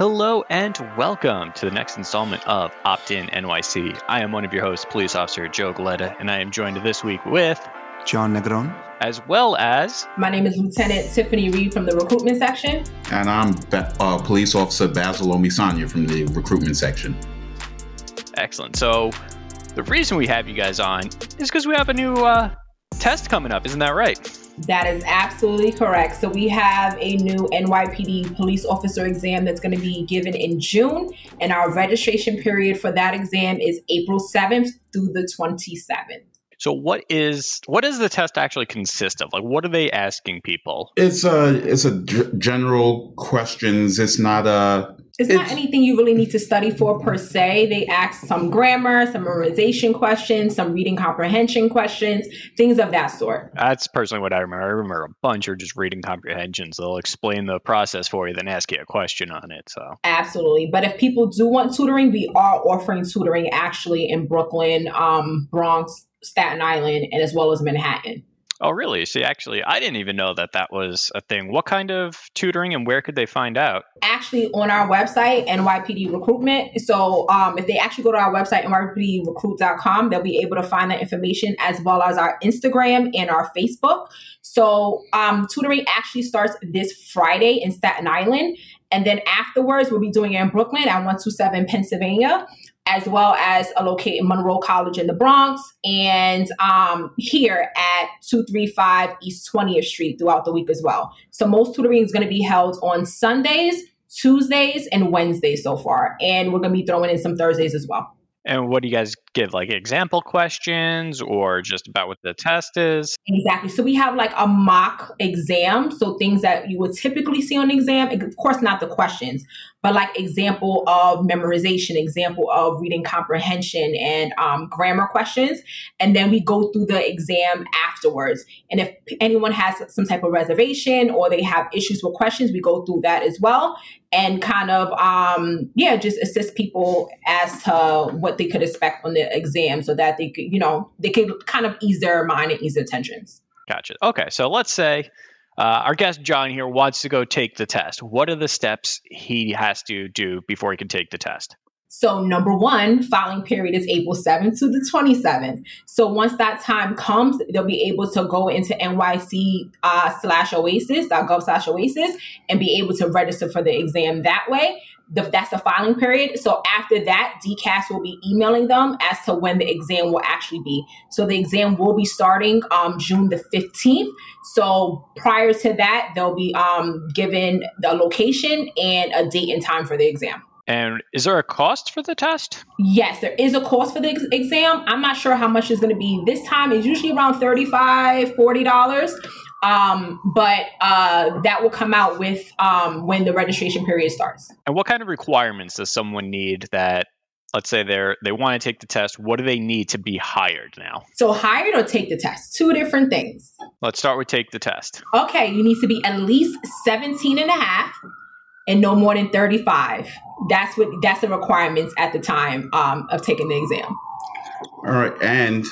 Hello and welcome to the next installment of Opt In NYC. I am one of your hosts, Police Officer Joe Galetta, and I am joined this week with John Negron, as well as My name is Lieutenant Tiffany Reed from the recruitment section. And I'm uh, Police Officer Basil Omisanya from the recruitment section. Excellent. So, the reason we have you guys on is because we have a new uh, test coming up. Isn't that right? That is absolutely correct. So we have a new NYPD police officer exam that's going to be given in June, and our registration period for that exam is April 7th through the 27th. So what is what does the test actually consist of? Like what are they asking people? It's a it's a g- general questions. It's not a it's, it's, not anything you really need to study for per se. They ask some grammar, some memorization questions, some reading comprehension questions, things of that sort. That's personally what I remember. I remember a bunch are just reading comprehensions. They'll explain the process for you, then ask you a question on it. So absolutely. But if people do want tutoring, we are offering tutoring actually in Brooklyn, um, Bronx, Staten Island, and as well as Manhattan. Oh, really? See, actually, I didn't even know that that was a thing. What kind of tutoring and where could they find out? Actually, on our website, NYPD Recruitment. So, um, if they actually go to our website, nypdrecruit.com, they'll be able to find that information as well as our Instagram and our Facebook. So, um, tutoring actually starts this Friday in Staten Island. And then afterwards, we'll be doing it in Brooklyn at 127 Pennsylvania as well as a located Monroe College in the Bronx and um, here at 235 East 20th Street throughout the week as well. So most tutoring is going to be held on Sundays, Tuesdays, and Wednesdays so far. And we're going to be throwing in some Thursdays as well. And what do you guys give? Like example questions or just about what the test is? Exactly. So we have like a mock exam. So things that you would typically see on exam. Of course, not the questions, but like example of memorization, example of reading comprehension and um, grammar questions. And then we go through the exam afterwards. And if anyone has some type of reservation or they have issues with questions, we go through that as well and kind of um yeah just assist people as to what they could expect on the exam so that they could you know they could kind of ease their mind and ease their tensions gotcha okay so let's say uh, our guest John here wants to go take the test. What are the steps he has to do before he can take the test? So, number one, filing period is April 7th to the 27th. So, once that time comes, they'll be able to go into NYC uh, slash oasis.gov slash oasis and be able to register for the exam that way the, that's the filing period. So after that, DCAS will be emailing them as to when the exam will actually be. So the exam will be starting um, June the 15th. So prior to that, they'll be um, given the location and a date and time for the exam. And is there a cost for the test? Yes, there is a cost for the ex- exam. I'm not sure how much it's going to be this time. It's usually around $35, $40. Um, but uh, that will come out with um, when the registration period starts. And what kind of requirements does someone need that let's say they're they want to take the test what do they need to be hired now so hired or take the test two different things let's start with take the test okay you need to be at least 17 and a half and no more than 35 that's what that's the requirements at the time um, of taking the exam all right and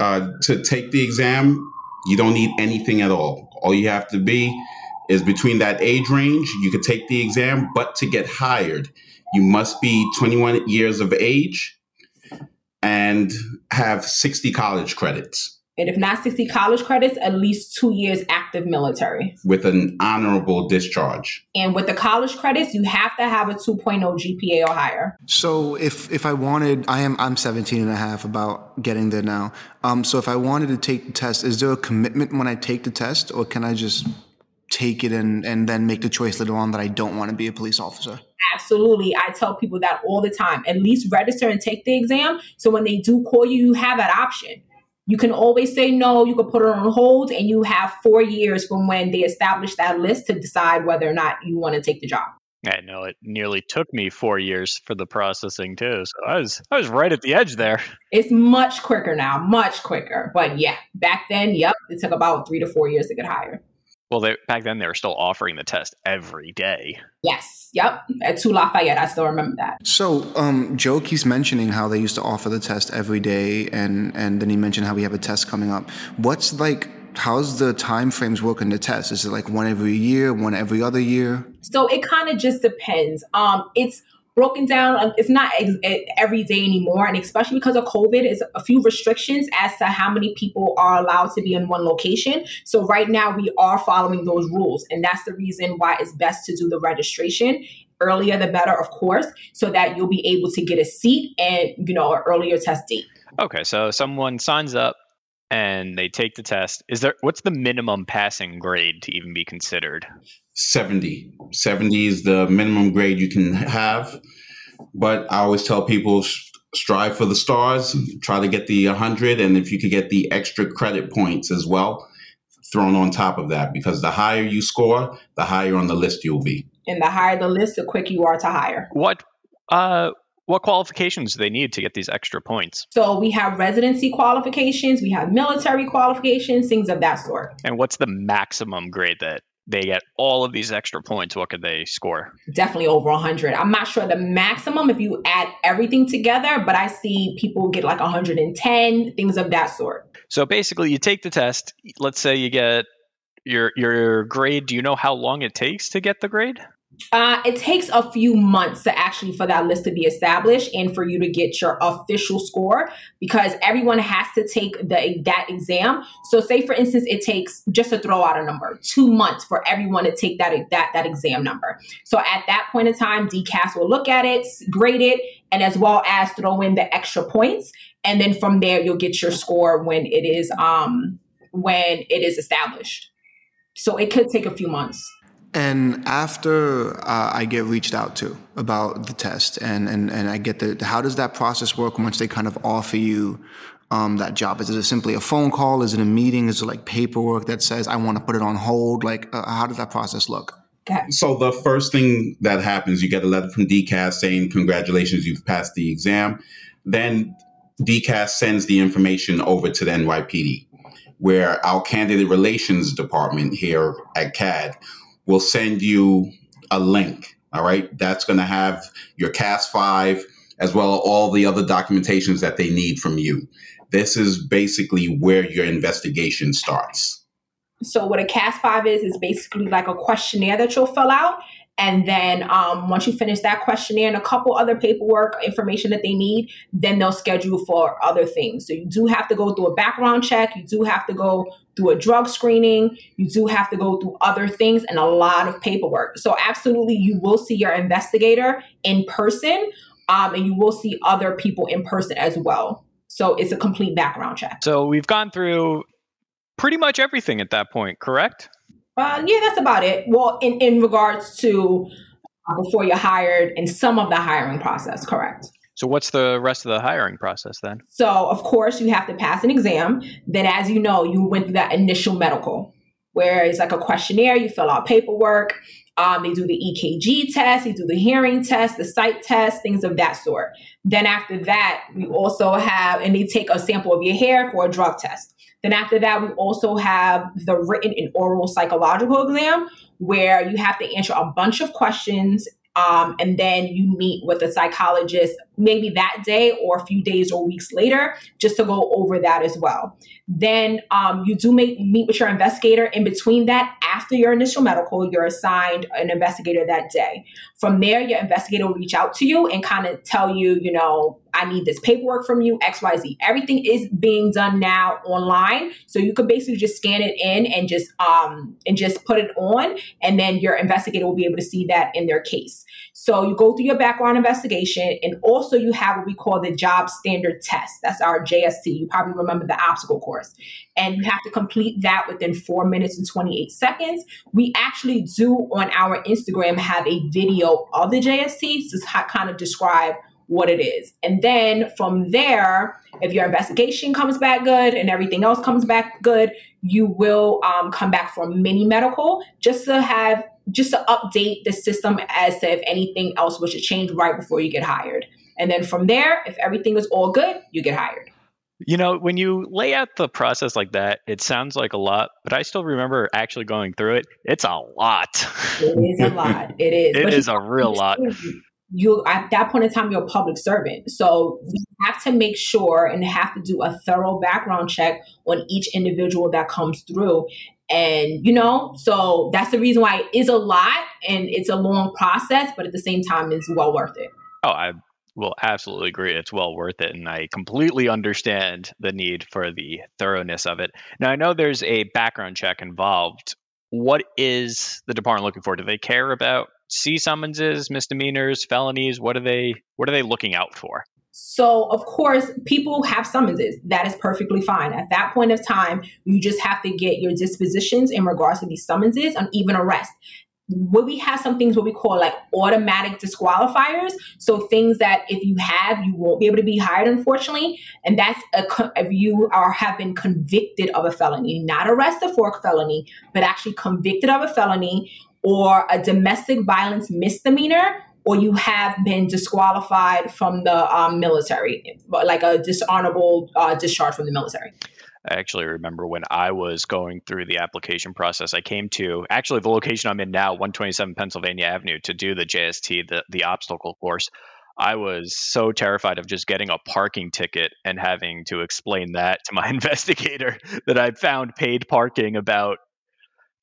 uh, to take the exam you don't need anything at all. All you have to be is between that age range. You could take the exam, but to get hired, you must be 21 years of age and have 60 college credits. And if not 60 college credits, at least two years active military. With an honorable discharge. And with the college credits, you have to have a 2.0 GPA or higher. So if if I wanted, I am I'm 17 and a half about getting there now. Um, so if I wanted to take the test, is there a commitment when I take the test or can I just take it and, and then make the choice later on that I don't want to be a police officer? Absolutely. I tell people that all the time. At least register and take the exam. So when they do call you, you have that option. You can always say no, you can put it on hold, and you have four years from when they establish that list to decide whether or not you want to take the job. I know it nearly took me four years for the processing too. So I was I was right at the edge there. It's much quicker now, much quicker. But yeah, back then, yep, it took about three to four years to get hired. Well, they, back then they were still offering the test every day. Yes. Yep. At two Lafayette, I still remember that. So, um, Joe keeps mentioning how they used to offer the test every day, and and then he mentioned how we have a test coming up. What's like how's the time frames working the test? Is it like one every year, one every other year? So it kind of just depends. Um, it's broken down. Um, it's not ex- every day anymore, and especially because of COVID, it's a few restrictions as to how many people are allowed to be in one location. So right now, we are following those rules, and that's the reason why it's best to do the registration earlier the better, of course, so that you'll be able to get a seat and you know an earlier test date. Okay, so someone signs up and they take the test. Is there what's the minimum passing grade to even be considered? 70. 70 is the minimum grade you can have. But I always tell people strive for the stars, try to get the 100 and if you could get the extra credit points as well thrown on top of that because the higher you score, the higher on the list you'll be. And the higher the list, the quicker you are to hire. What uh what qualifications do they need to get these extra points? So we have residency qualifications, we have military qualifications, things of that sort. And what's the maximum grade that they get all of these extra points? What could they score? Definitely over 100. I'm not sure the maximum if you add everything together, but I see people get like 110, things of that sort. So basically, you take the test. Let's say you get your your grade. Do you know how long it takes to get the grade? Uh, it takes a few months to actually for that list to be established and for you to get your official score because everyone has to take the that exam. So, say for instance, it takes just to throw out a number, two months for everyone to take that that that exam number. So, at that point in time, DCAS will look at it, grade it, and as well as throw in the extra points, and then from there you'll get your score when it is um when it is established. So, it could take a few months. And after uh, I get reached out to about the test and, and, and I get the, how does that process work once they kind of offer you um, that job? Is it simply a phone call? Is it a meeting? Is it like paperwork that says I want to put it on hold? Like, uh, how does that process look? So the first thing that happens, you get a letter from DCAS saying, congratulations, you've passed the exam. Then DCAS sends the information over to the NYPD, where our candidate relations department here at CAD will send you a link. All right. That's going to have your CAS 5 as well as all the other documentations that they need from you. This is basically where your investigation starts. So, what a CAS 5 is, is basically like a questionnaire that you'll fill out. And then um, once you finish that questionnaire and a couple other paperwork information that they need, then they'll schedule for other things. So you do have to go through a background check. You do have to go through a drug screening. You do have to go through other things and a lot of paperwork. So absolutely, you will see your investigator in person, um, and you will see other people in person as well. So it's a complete background check. So we've gone through pretty much everything at that point, correct? Uh, yeah, that's about it. Well, in, in regards to uh, before you're hired and some of the hiring process, correct. So, what's the rest of the hiring process then? So, of course, you have to pass an exam. Then, as you know, you went through that initial medical, where it's like a questionnaire, you fill out paperwork. Um, they do the EKG test, they do the hearing test, the sight test, things of that sort. Then, after that, we also have, and they take a sample of your hair for a drug test. Then after that, we also have the written and oral psychological exam where you have to answer a bunch of questions um, and then you meet with a psychologist maybe that day or a few days or weeks later just to go over that as well. Then um, you do make, meet with your investigator. In between that, after your initial medical, you're assigned an investigator that day. From there, your investigator will reach out to you and kind of tell you, you know, I need this paperwork from you, XYZ. Everything is being done now online. So you can basically just scan it in and just um and just put it on, and then your investigator will be able to see that in their case. So you go through your background investigation, and also you have what we call the job standard test. That's our JST. You probably remember the obstacle course. And you have to complete that within four minutes and 28 seconds. We actually do on our Instagram have a video of the JST to kind of describe what it is. And then from there, if your investigation comes back good and everything else comes back good, you will um, come back for mini medical just to have just to update the system as to if anything else was to change right before you get hired. And then from there, if everything is all good, you get hired. You know, when you lay out the process like that, it sounds like a lot, but I still remember actually going through it. It's a lot. It is a lot. It is. it is a real lot. you at that point in time you're a public servant so we have to make sure and have to do a thorough background check on each individual that comes through and you know so that's the reason why it is a lot and it's a long process but at the same time it's well worth it. Oh i will absolutely agree. It's well worth it and i completely understand the need for the thoroughness of it. Now i know there's a background check involved. What is the department looking for? Do they care about C summonses, misdemeanors, felonies? What are they what are they looking out for? So, of course, people have summonses. That is perfectly fine. At that point of time, you just have to get your dispositions in regards to these summonses and even arrest. What we have some things what we call like automatic disqualifiers. So things that if you have, you won't be able to be hired, unfortunately. And that's a, if you are have been convicted of a felony, not arrested for a felony, but actually convicted of a felony or a domestic violence misdemeanor or you have been disqualified from the um, military, like a dishonorable uh, discharge from the military. I actually remember when I was going through the application process, I came to actually the location I'm in now, 127 Pennsylvania Avenue, to do the JST, the, the obstacle course. I was so terrified of just getting a parking ticket and having to explain that to my investigator that I found paid parking about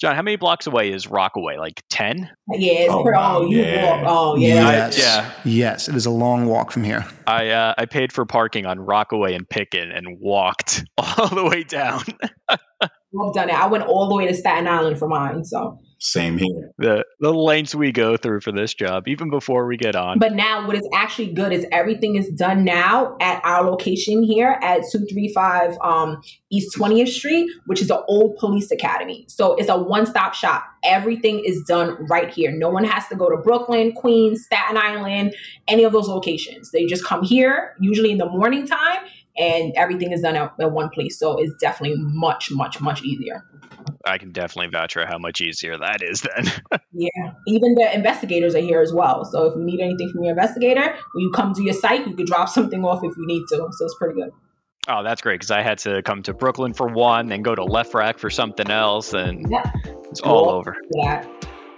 John, how many blocks away is Rockaway? Like 10? Yeah, it's oh, pretty, wow, oh, you yeah. walk. Oh, yeah. Yes. I, yeah. Yes, it is a long walk from here. I uh, I paid for parking on Rockaway and Pitkin and walked all the way down. I've done it. I went all the way to Staten Island for mine. So same here. The the lengths we go through for this job, even before we get on. But now, what is actually good is everything is done now at our location here at two three five um, East Twentieth Street, which is the old police academy. So it's a one stop shop. Everything is done right here. No one has to go to Brooklyn, Queens, Staten Island, any of those locations. They just come here, usually in the morning time, and everything is done at, at one place. So it's definitely much, much, much easier. I can definitely vouch for how much easier that is then. yeah. Even the investigators are here as well. So if you need anything from your investigator, when you come to your site, you could drop something off if you need to. So it's pretty good. Oh, that's great because I had to come to Brooklyn for one, then go to Lefrak for something else, and yeah. it's all over. Yeah.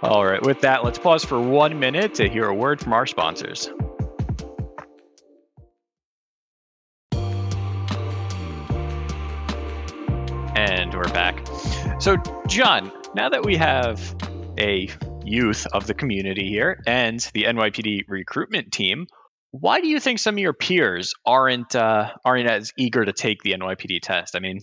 All right. With that, let's pause for one minute to hear a word from our sponsors. And we're back. So, John, now that we have a youth of the community here and the NYPD recruitment team, why do you think some of your peers aren't uh, aren't as eager to take the NYPD test? I mean,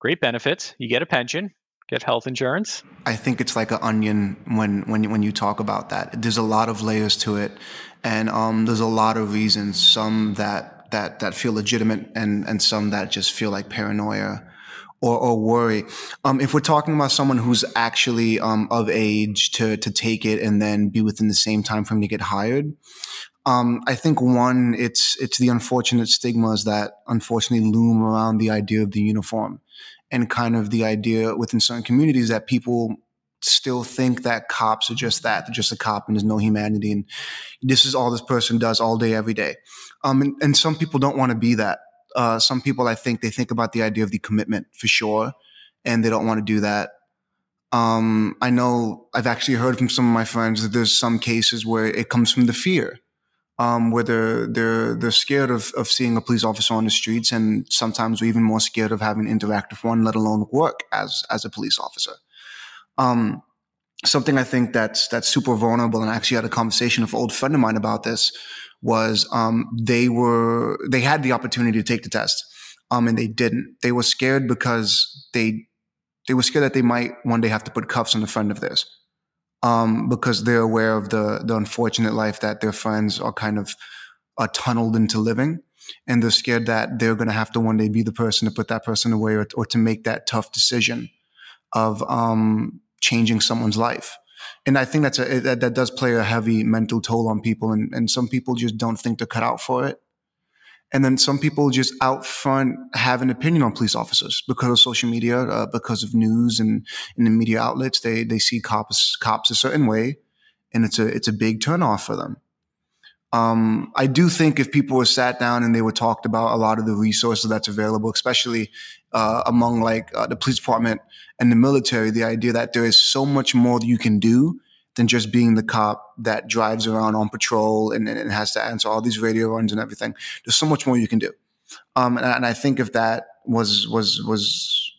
great benefits. You get a pension, get health insurance. I think it's like an onion when when when you talk about that. There's a lot of layers to it, and um, there's a lot of reasons. Some that that that feel legitimate, and and some that just feel like paranoia or, or worry. Um, if we're talking about someone who's actually um, of age to to take it and then be within the same time frame to get hired, um, I think one, it's it's the unfortunate stigmas that unfortunately loom around the idea of the uniform, and kind of the idea within certain communities that people still think that cops are just that they're just a cop and there's no humanity and this is all this person does all day every day um, and, and some people don't want to be that uh, some people, I think, they think about the idea of the commitment for sure, and they don't want to do that. Um, I know I've actually heard from some of my friends that there's some cases where it comes from the fear, um, where they're they're they're scared of of seeing a police officer on the streets, and sometimes we're even more scared of having interact with one, let alone work as as a police officer. Um, something I think that's that's super vulnerable, and I actually had a conversation with an old friend of mine about this was um, they were they had the opportunity to take the test, um, and they didn't. They were scared because they they were scared that they might one day have to put cuffs on a friend of theirs, um, because they're aware of the the unfortunate life that their friends are kind of tunneled into living, and they're scared that they're going to have to one day be the person to put that person away or, or to make that tough decision of um, changing someone's life and I think that's a that, that does play a heavy mental toll on people, and and some people just don't think they're cut out for it. And then some people just out front have an opinion on police officers because of social media, uh, because of news and in the media outlets. They they see cops cops a certain way, and it's a it's a big turnoff for them. Um, I do think if people were sat down and they were talked about a lot of the resources that's available, especially uh, among like uh, the police department and the military, the idea that there is so much more that you can do than just being the cop that drives around on patrol and, and has to answer all these radio runs and everything. There's so much more you can do. Um, and, and I think if that was was was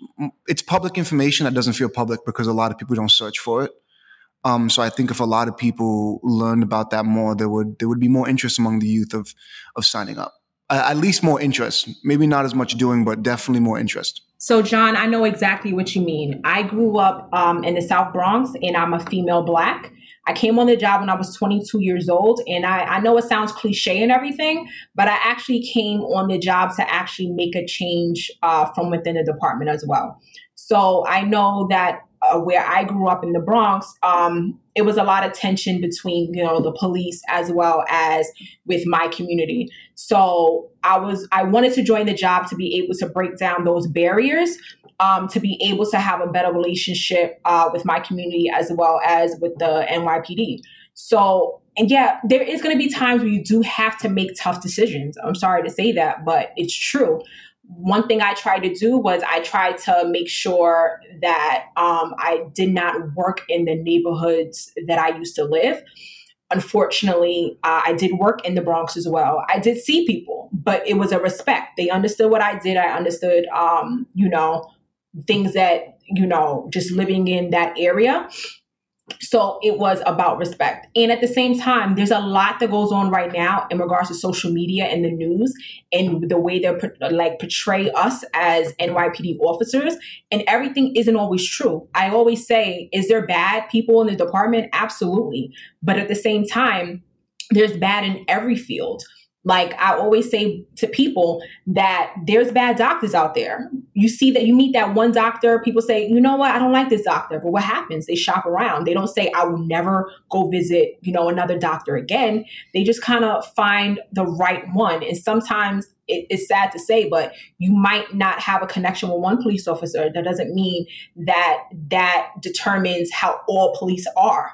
it's public information that doesn't feel public because a lot of people don't search for it. Um, so I think if a lot of people learned about that more, there would there would be more interest among the youth of of signing up. Uh, at least more interest. Maybe not as much doing, but definitely more interest. So, John, I know exactly what you mean. I grew up um, in the South Bronx, and I'm a female black. I came on the job when I was 22 years old, and I, I know it sounds cliche and everything, but I actually came on the job to actually make a change uh, from within the department as well. So I know that uh, where I grew up in the Bronx, um, it was a lot of tension between you know the police as well as with my community. So I was I wanted to join the job to be able to break down those barriers, um, to be able to have a better relationship uh, with my community as well as with the NYPD. So and yeah, there is going to be times where you do have to make tough decisions. I'm sorry to say that, but it's true one thing I tried to do was I tried to make sure that um, I did not work in the neighborhoods that I used to live. Unfortunately, uh, I did work in the Bronx as well. I did see people, but it was a respect. They understood what I did. I understood, um, you know, things that, you know, just living in that area so it was about respect. And at the same time, there's a lot that goes on right now in regards to social media and the news and the way they're like portray us as NYPD officers. And everything isn't always true. I always say, is there bad people in the department? Absolutely. But at the same time, there's bad in every field. Like I always say to people that there's bad doctors out there. You see that you meet that one doctor, people say, you know what, I don't like this doctor. But what happens? They shop around. They don't say, I will never go visit, you know, another doctor again. They just kind of find the right one. And sometimes it, it's sad to say, but you might not have a connection with one police officer. That doesn't mean that that determines how all police are.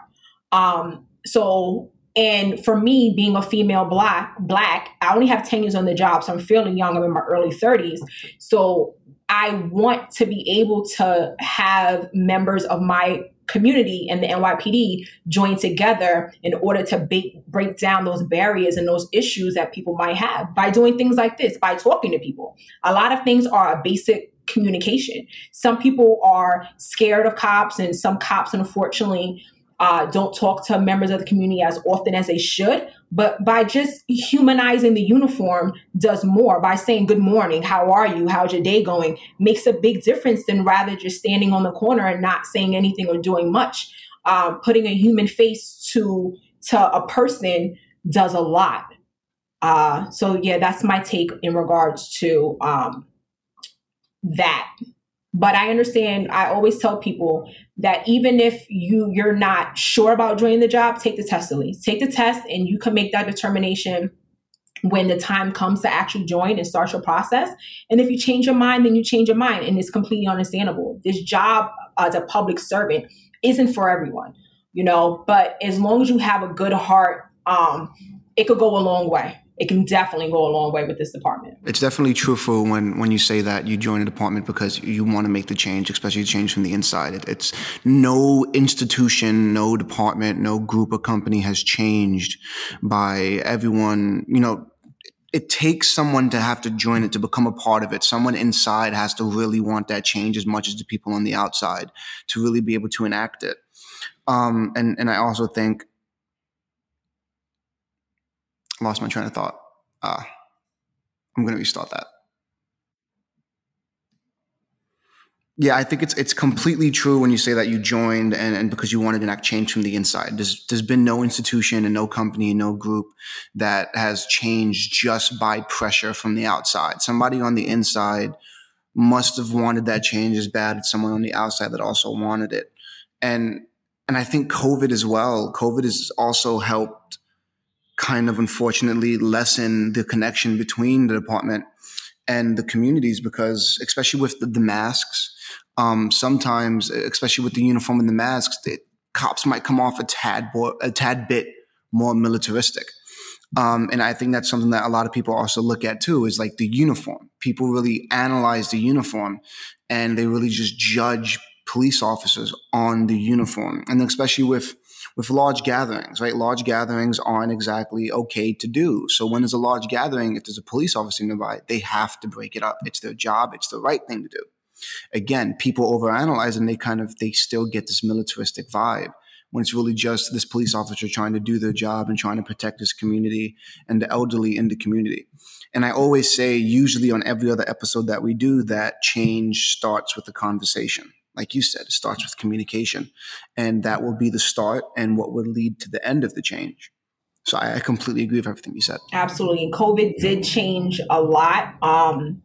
Um, so and for me, being a female black, black, I only have 10 years on the job, so I'm fairly young. I'm in my early 30s. So I want to be able to have members of my community and the NYPD join together in order to ba- break down those barriers and those issues that people might have by doing things like this, by talking to people. A lot of things are a basic communication. Some people are scared of cops, and some cops, unfortunately, uh, don't talk to members of the community as often as they should. But by just humanizing the uniform does more by saying, Good morning, how are you? How's your day going? makes a big difference than rather just standing on the corner and not saying anything or doing much. Um, putting a human face to to a person does a lot. Uh, so yeah, that's my take in regards to um, that. But I understand. I always tell people that even if you you're not sure about joining the job, take the test at least. Take the test, and you can make that determination when the time comes to actually join and start your process. And if you change your mind, then you change your mind, and it's completely understandable. This job as a public servant isn't for everyone, you know. But as long as you have a good heart, um, it could go a long way it can definitely go a long way with this department. It's definitely truthful when when you say that you join a department because you want to make the change, especially change from the inside. It, it's no institution, no department, no group or company has changed by everyone. You know, it takes someone to have to join it to become a part of it. Someone inside has to really want that change as much as the people on the outside to really be able to enact it. Um, and and I also think lost my train of thought. Uh, I'm going to restart that. Yeah, I think it's it's completely true when you say that you joined and, and because you wanted to enact change from the inside. There's there's been no institution and no company and no group that has changed just by pressure from the outside. Somebody on the inside must have wanted that change as bad as someone on the outside that also wanted it. And and I think COVID as well. COVID has also helped kind of unfortunately lessen the connection between the department and the communities because especially with the, the masks um, sometimes especially with the uniform and the masks the cops might come off a tad a tad bit more militaristic um, and I think that's something that a lot of people also look at too is like the uniform. People really analyze the uniform and they really just judge police officers on the uniform. And especially with with large gatherings, right? Large gatherings aren't exactly okay to do. So when there's a large gathering, if there's a police officer nearby, they have to break it up. It's their job. It's the right thing to do. Again, people overanalyze and they kind of they still get this militaristic vibe when it's really just this police officer trying to do their job and trying to protect his community and the elderly in the community. And I always say, usually on every other episode that we do, that change starts with the conversation. Like you said, it starts with communication. And that will be the start and what would lead to the end of the change. So I, I completely agree with everything you said. Absolutely. And COVID did change a lot, um,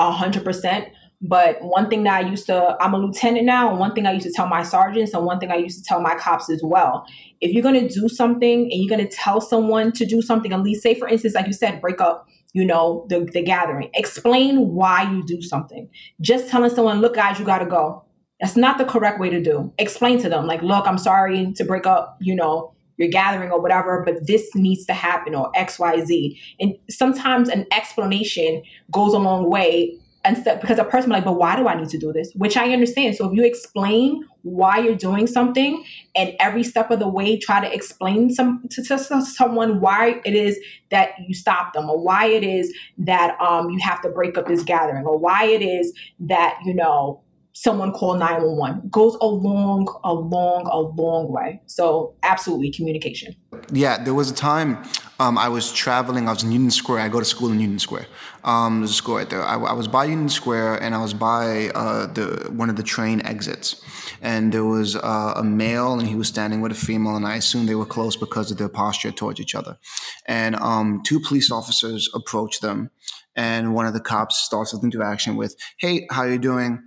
100%. But one thing that I used to, I'm a lieutenant now, and one thing I used to tell my sergeants, and one thing I used to tell my cops as well. If you're going to do something and you're going to tell someone to do something, at least say, for instance, like you said, break up, you know, the, the gathering, explain why you do something. Just telling someone, look, guys, you got to go. That's not the correct way to do. Explain to them, like, look, I'm sorry to break up, you know, your gathering or whatever, but this needs to happen or XYZ. And sometimes an explanation goes a long way instead because a person like, but why do I need to do this? Which I understand. So if you explain why you're doing something and every step of the way try to explain some to, to someone why it is that you stop them or why it is that um, you have to break up this gathering or why it is that you know someone call 911 goes a long a long a long way. So absolutely communication. Yeah there was a time um, i was traveling i was in union square i go to school in union square. Um, there's a school right there. I, I, was by union square and i was by uh, the one of the train exits. And there was uh, a male and he was standing with a female and i assumed they were close because of their posture towards each other. And um, two police officers approached them and one of the cops starts with interaction with hey how you doing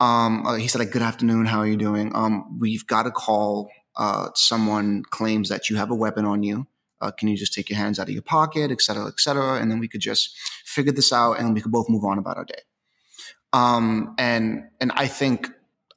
um, uh, he said, like, "Good afternoon. How are you doing? Um, we've got a call. Uh, someone claims that you have a weapon on you. Uh, can you just take your hands out of your pocket, et cetera, et cetera, and then we could just figure this out, and we could both move on about our day." Um, and and I think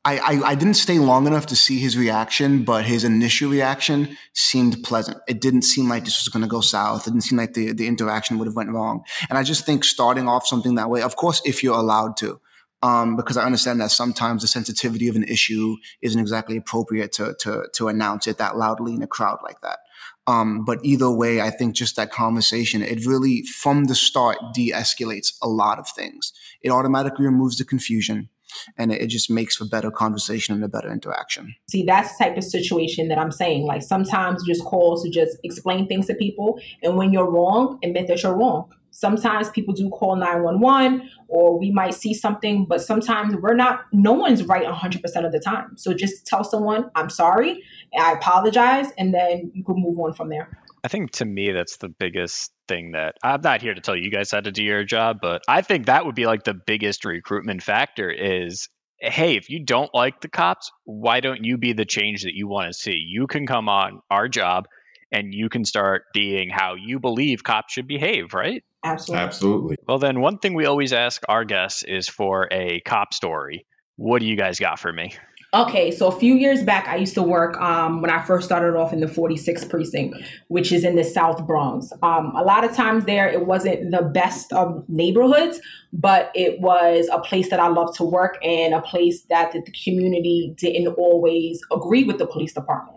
I, I, I didn't stay long enough to see his reaction, but his initial reaction seemed pleasant. It didn't seem like this was going to go south. It didn't seem like the the interaction would have went wrong. And I just think starting off something that way, of course, if you're allowed to um, because I understand that sometimes the sensitivity of an issue isn't exactly appropriate to to to announce it that loudly in a crowd like that. Um, but either way, I think just that conversation, it really from the start de-escalates a lot of things. It automatically removes the confusion and it, just makes for better conversation and a better interaction. See, that's the type of situation that I'm saying. Like sometimes just calls to just explain things to people, and when you're wrong, admit that you're wrong. Sometimes people do call 911 or we might see something, but sometimes we're not, no one's right 100% of the time. So just tell someone, I'm sorry, I apologize, and then you can move on from there. I think to me, that's the biggest thing that I'm not here to tell you guys how to do your job, but I think that would be like the biggest recruitment factor is hey, if you don't like the cops, why don't you be the change that you want to see? You can come on our job and you can start being how you believe cops should behave, right? Absolutely. Absolutely. Well, then, one thing we always ask our guests is for a cop story. What do you guys got for me? Okay, so a few years back, I used to work um, when I first started off in the 46th precinct, which is in the South Bronx. Um, a lot of times there, it wasn't the best of neighborhoods, but it was a place that I loved to work and a place that the community didn't always agree with the police department.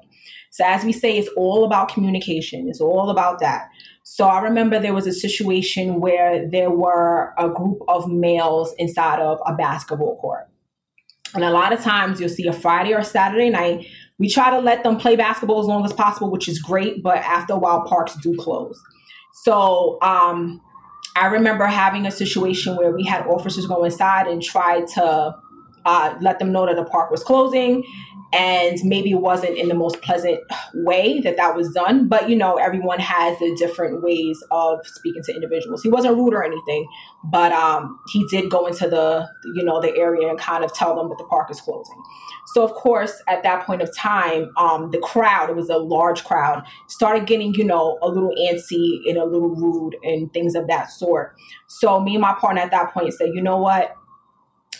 So, as we say, it's all about communication, it's all about that. So I remember there was a situation where there were a group of males inside of a basketball court. And a lot of times you'll see a Friday or Saturday night. We try to let them play basketball as long as possible, which is great, but after a while, parks do close. So um, I remember having a situation where we had officers go inside and try to uh, let them know that the park was closing and maybe it wasn't in the most pleasant way that that was done but you know everyone has the different ways of speaking to individuals. He wasn't rude or anything but um, he did go into the you know the area and kind of tell them that the park is closing. So of course at that point of time um, the crowd it was a large crowd started getting you know a little antsy and a little rude and things of that sort. So me and my partner at that point said you know what?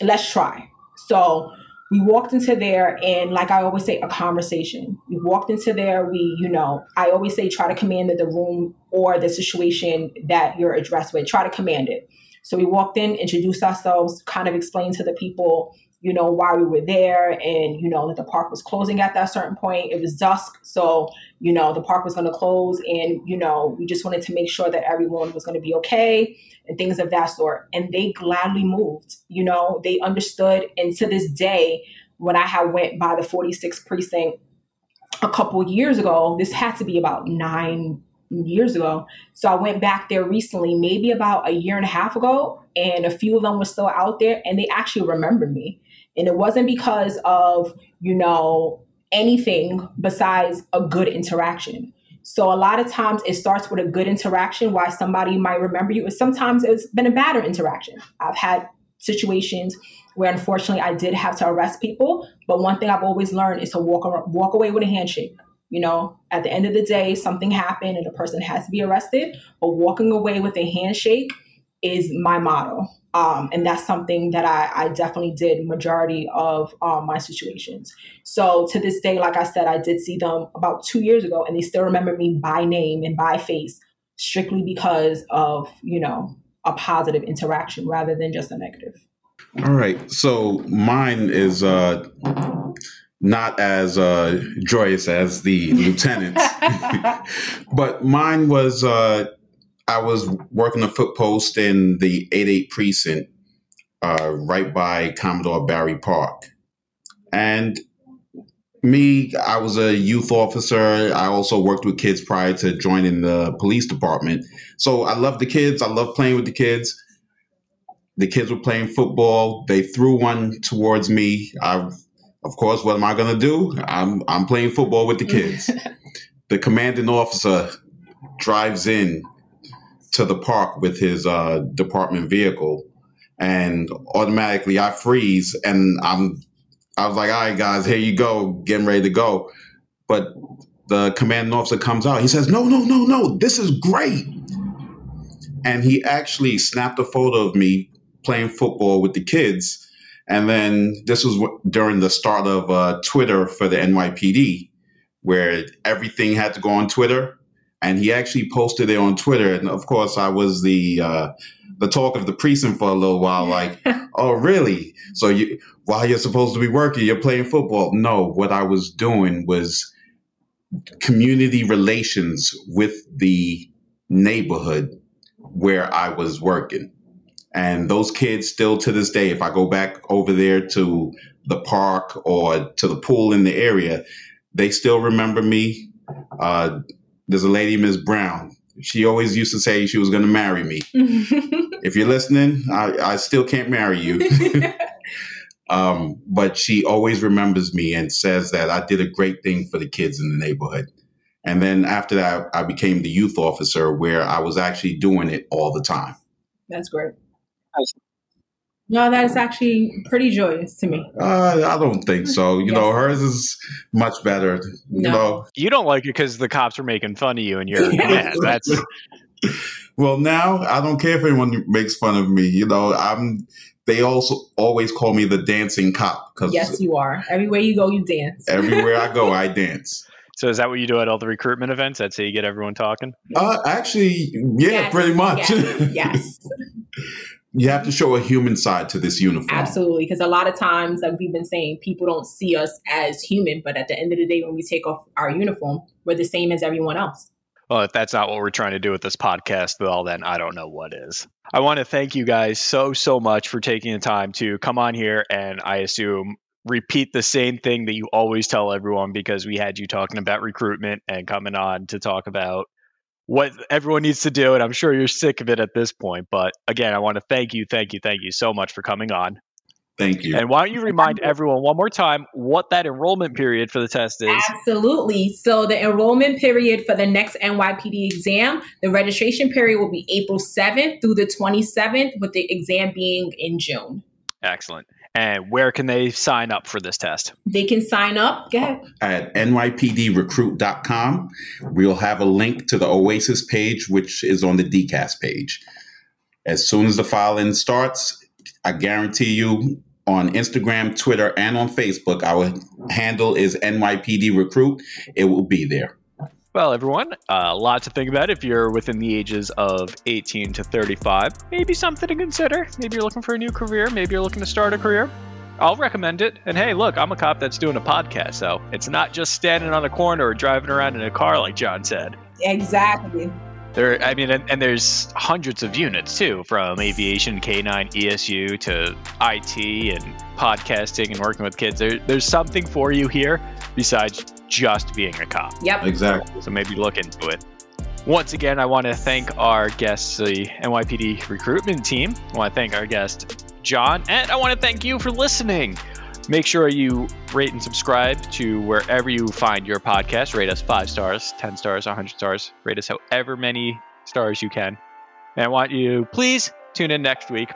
Let's try. So we walked into there and like i always say a conversation we walked into there we you know i always say try to command the room or the situation that you're addressed with try to command it so we walked in introduced ourselves kind of explained to the people you know, why we were there and, you know, that the park was closing at that certain point. It was dusk. So, you know, the park was going to close and, you know, we just wanted to make sure that everyone was going to be okay and things of that sort. And they gladly moved, you know, they understood. And to this day, when I had went by the 46th precinct a couple years ago, this had to be about nine years ago. So I went back there recently, maybe about a year and a half ago, and a few of them were still out there and they actually remembered me. And it wasn't because of, you know, anything besides a good interaction. So a lot of times it starts with a good interaction why somebody might remember you. And sometimes it's been a bad interaction. I've had situations where unfortunately I did have to arrest people, but one thing I've always learned is to walk walk away with a handshake. You know, at the end of the day, something happened and the person has to be arrested, but walking away with a handshake is my model. Um, and that's something that I, I definitely did majority of um, my situations. So to this day, like I said, I did see them about two years ago, and they still remember me by name and by face, strictly because of you know a positive interaction rather than just a negative. All right, so mine is uh, not as uh, joyous as the lieutenant, but mine was. Uh, I was working a foot post in the 88 precinct, uh, right by Commodore Barry Park. And me, I was a youth officer. I also worked with kids prior to joining the police department. So I love the kids. I love playing with the kids. The kids were playing football. They threw one towards me. I, of course, what am I going to do? I'm, I'm playing football with the kids. the commanding officer drives in to the park with his uh, department vehicle, and automatically I freeze, and I'm I was like, all right, guys, here you go, getting ready to go, but the commanding officer comes out. He says, no, no, no, no, this is great, and he actually snapped a photo of me playing football with the kids. And then this was during the start of uh, Twitter for the NYPD, where everything had to go on Twitter and he actually posted it on Twitter. And of course, I was the uh, the talk of the precinct for a little while. Like, oh, really? So you while you're supposed to be working, you're playing football? No, what I was doing was community relations with the neighborhood where I was working. And those kids still to this day, if I go back over there to the park or to the pool in the area, they still remember me. Uh, there's a lady, Miss Brown. She always used to say she was going to marry me. if you're listening, I, I, still can't marry you. um, but she always remembers me and says that I did a great thing for the kids in the neighborhood. And then after that, I became the youth officer where I was actually doing it all the time. That's great. No, that is actually pretty joyous to me. Uh, I don't think so. You yes. know, hers is much better. No. You know, you don't like it because the cops are making fun of you, and you're yeah, that's. Well, now I don't care if anyone makes fun of me. You know, I'm. They also always call me the dancing cop because yes, you are. Everywhere you go, you dance. everywhere I go, I dance. So is that what you do at all the recruitment events? That's how you get everyone talking. Uh, actually, yeah, yes, pretty much. Yes. yes. you have to show a human side to this uniform. Absolutely, because a lot of times, like we've been saying, people don't see us as human, but at the end of the day, when we take off our uniform, we're the same as everyone else. Well, if that's not what we're trying to do with this podcast, well, then I don't know what is. I want to thank you guys so, so much for taking the time to come on here and I assume repeat the same thing that you always tell everyone because we had you talking about recruitment and coming on to talk about what everyone needs to do. And I'm sure you're sick of it at this point. But again, I want to thank you, thank you, thank you so much for coming on. Thank you. And why don't you remind everyone one more time what that enrollment period for the test is? Absolutely. So, the enrollment period for the next NYPD exam, the registration period will be April 7th through the 27th, with the exam being in June. Excellent. And where can they sign up for this test? They can sign up. Go ahead. At nypdrecruit.com. We'll have a link to the OASIS page, which is on the DCAS page. As soon as the filing starts, I guarantee you on Instagram, Twitter, and on Facebook, our handle is NYPD Recruit. It will be there. Well, everyone, uh, a lot to think about if you're within the ages of 18 to 35. Maybe something to consider. Maybe you're looking for a new career. Maybe you're looking to start a career. I'll recommend it. And hey, look, I'm a cop that's doing a podcast, so it's not just standing on a corner or driving around in a car like John said. Exactly. There, I mean, and, and there's hundreds of units too, from aviation, K9, ESU to IT and podcasting and working with kids. There, there's something for you here besides just being a cop. Yep. Exactly. So maybe look into it. Once again, I want to thank our guests, the NYPD recruitment team. I want to thank our guest, John, and I want to thank you for listening. Make sure you rate and subscribe to wherever you find your podcast. Rate us five stars, 10 stars, 100 stars. Rate us however many stars you can. And I want you, please tune in next week